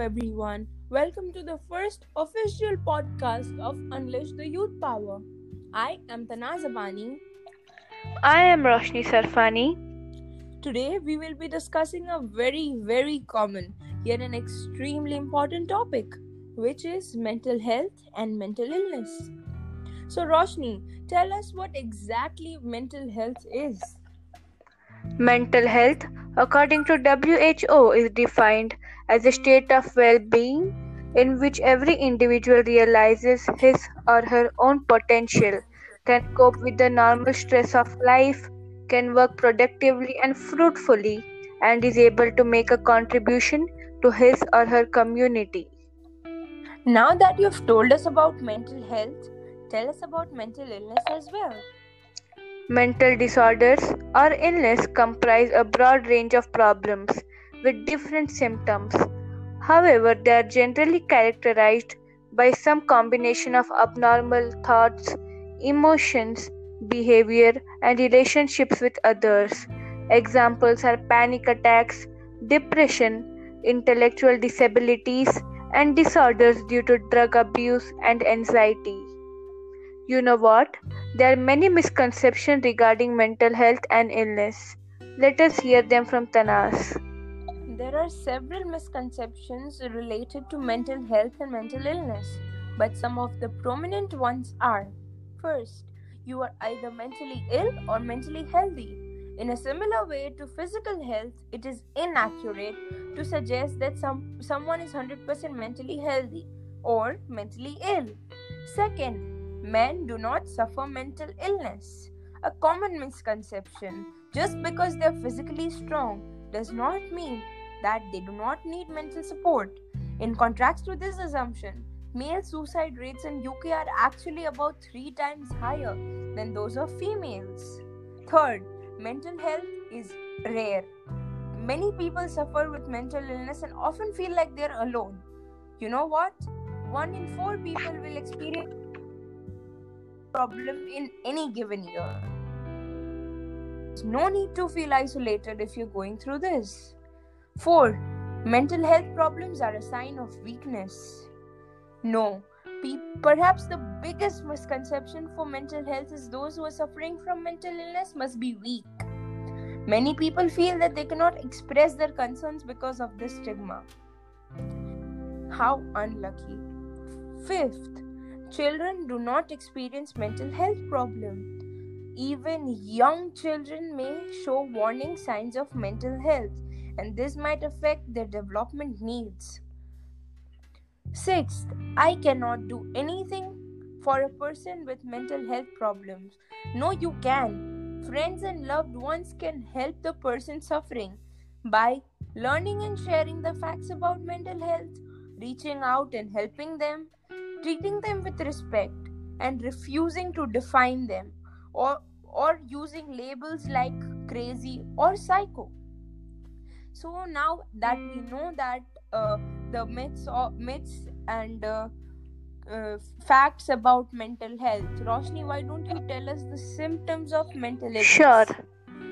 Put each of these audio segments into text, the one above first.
everyone. Welcome to the first official podcast of Unleash the Youth Power. I am Tanaz Abani. I am Roshni Sarfani. Today, we will be discussing a very, very common yet an extremely important topic, which is mental health and mental illness. So, Roshni, tell us what exactly mental health is. Mental health, according to WHO, is defined as a state of well being in which every individual realizes his or her own potential, can cope with the normal stress of life, can work productively and fruitfully, and is able to make a contribution to his or her community. Now that you've told us about mental health, tell us about mental illness as well. Mental disorders or illness comprise a broad range of problems with different symptoms. However, they are generally characterized by some combination of abnormal thoughts, emotions, behavior, and relationships with others. Examples are panic attacks, depression, intellectual disabilities, and disorders due to drug abuse and anxiety. You know what? There are many misconceptions regarding mental health and illness. Let us hear them from Tanaz. There are several misconceptions related to mental health and mental illness, but some of the prominent ones are First, you are either mentally ill or mentally healthy. In a similar way to physical health, it is inaccurate to suggest that some, someone is 100% mentally healthy or mentally ill. Second, men do not suffer mental illness. A common misconception just because they are physically strong does not mean that they do not need mental support. In contrast to this assumption, male suicide rates in UK are actually about 3 times higher than those of females. Third, mental health is rare. Many people suffer with mental illness and often feel like they're alone. You know what? One in four people will experience problem in any given year. There's no need to feel isolated if you're going through this. 4. Mental health problems are a sign of weakness. No, pe- perhaps the biggest misconception for mental health is those who are suffering from mental illness must be weak. Many people feel that they cannot express their concerns because of this stigma. How unlucky. Fifth, children do not experience mental health problem. Even young children may show warning signs of mental health and this might affect their development needs. Sixth, I cannot do anything for a person with mental health problems. No, you can. Friends and loved ones can help the person suffering by learning and sharing the facts about mental health, reaching out and helping them, treating them with respect, and refusing to define them or, or using labels like crazy or psycho. So now that we know that uh, the myths or myths and uh, uh, facts about mental health, Roshni, why don't you tell us the symptoms of mental illness? Sure.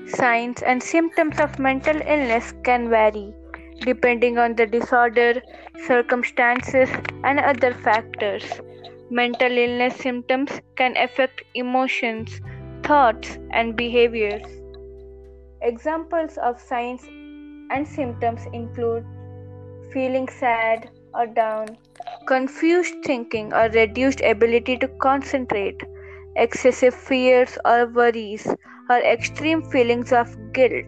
Signs and symptoms of mental illness can vary depending on the disorder, circumstances, and other factors. Mental illness symptoms can affect emotions, thoughts, and behaviors. Examples of signs and symptoms include feeling sad or down, confused thinking or reduced ability to concentrate, excessive fears or worries, or extreme feelings of guilt,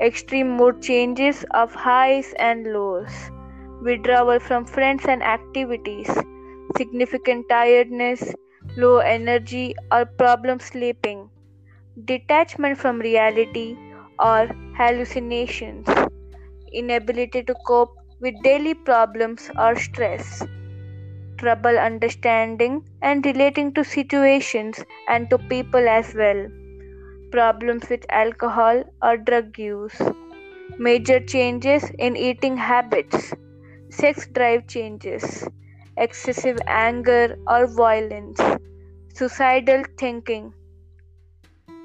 extreme mood changes of highs and lows, withdrawal from friends and activities, significant tiredness, low energy or problem sleeping, detachment from reality or hallucinations, inability to cope with daily problems or stress, trouble understanding and relating to situations and to people as well, problems with alcohol or drug use, major changes in eating habits, sex drive changes, excessive anger or violence, suicidal thinking.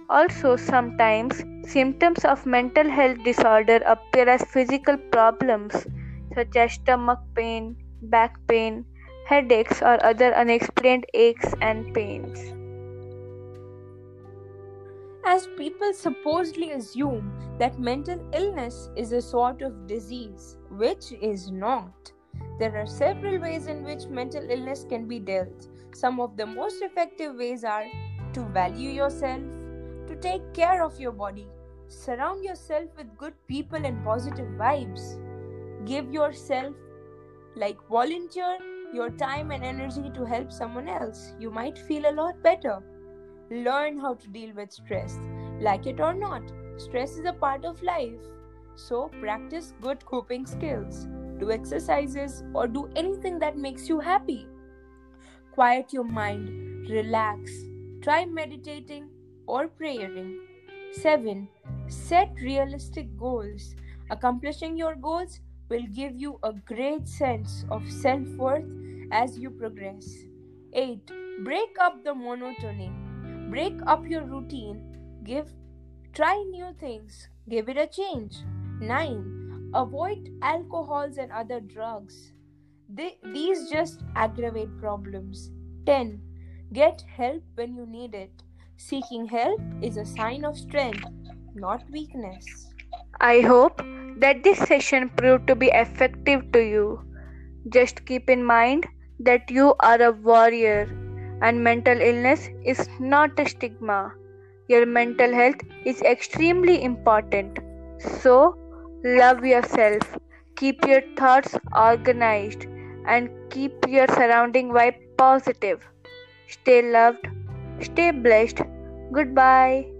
Also, sometimes symptoms of mental health disorder appear as physical problems such as stomach pain, back pain, headaches, or other unexplained aches and pains. As people supposedly assume that mental illness is a sort of disease, which is not. There are several ways in which mental illness can be dealt. Some of the most effective ways are to value yourself, to take care of your body, surround yourself with good people and positive vibes, give yourself, like volunteer your time and energy to help someone else. You might feel a lot better. Learn how to deal with stress. Like it or not, stress is a part of life. So, practice good coping skills. Do exercises or do anything that makes you happy. Quiet your mind, relax, try meditating or praying. 7. Set realistic goals. Accomplishing your goals will give you a great sense of self worth as you progress. 8. Break up the monotony. Break up your routine. Give try new things. Give it a change. 9. Avoid alcohols and other drugs. They, these just aggravate problems. 10. Get help when you need it. Seeking help is a sign of strength, not weakness. I hope that this session proved to be effective to you. Just keep in mind that you are a warrior and mental illness is not a stigma. Your mental health is extremely important. So, love yourself, keep your thoughts organized, and keep your surrounding vibe positive. Stay loved, stay blessed. Goodbye.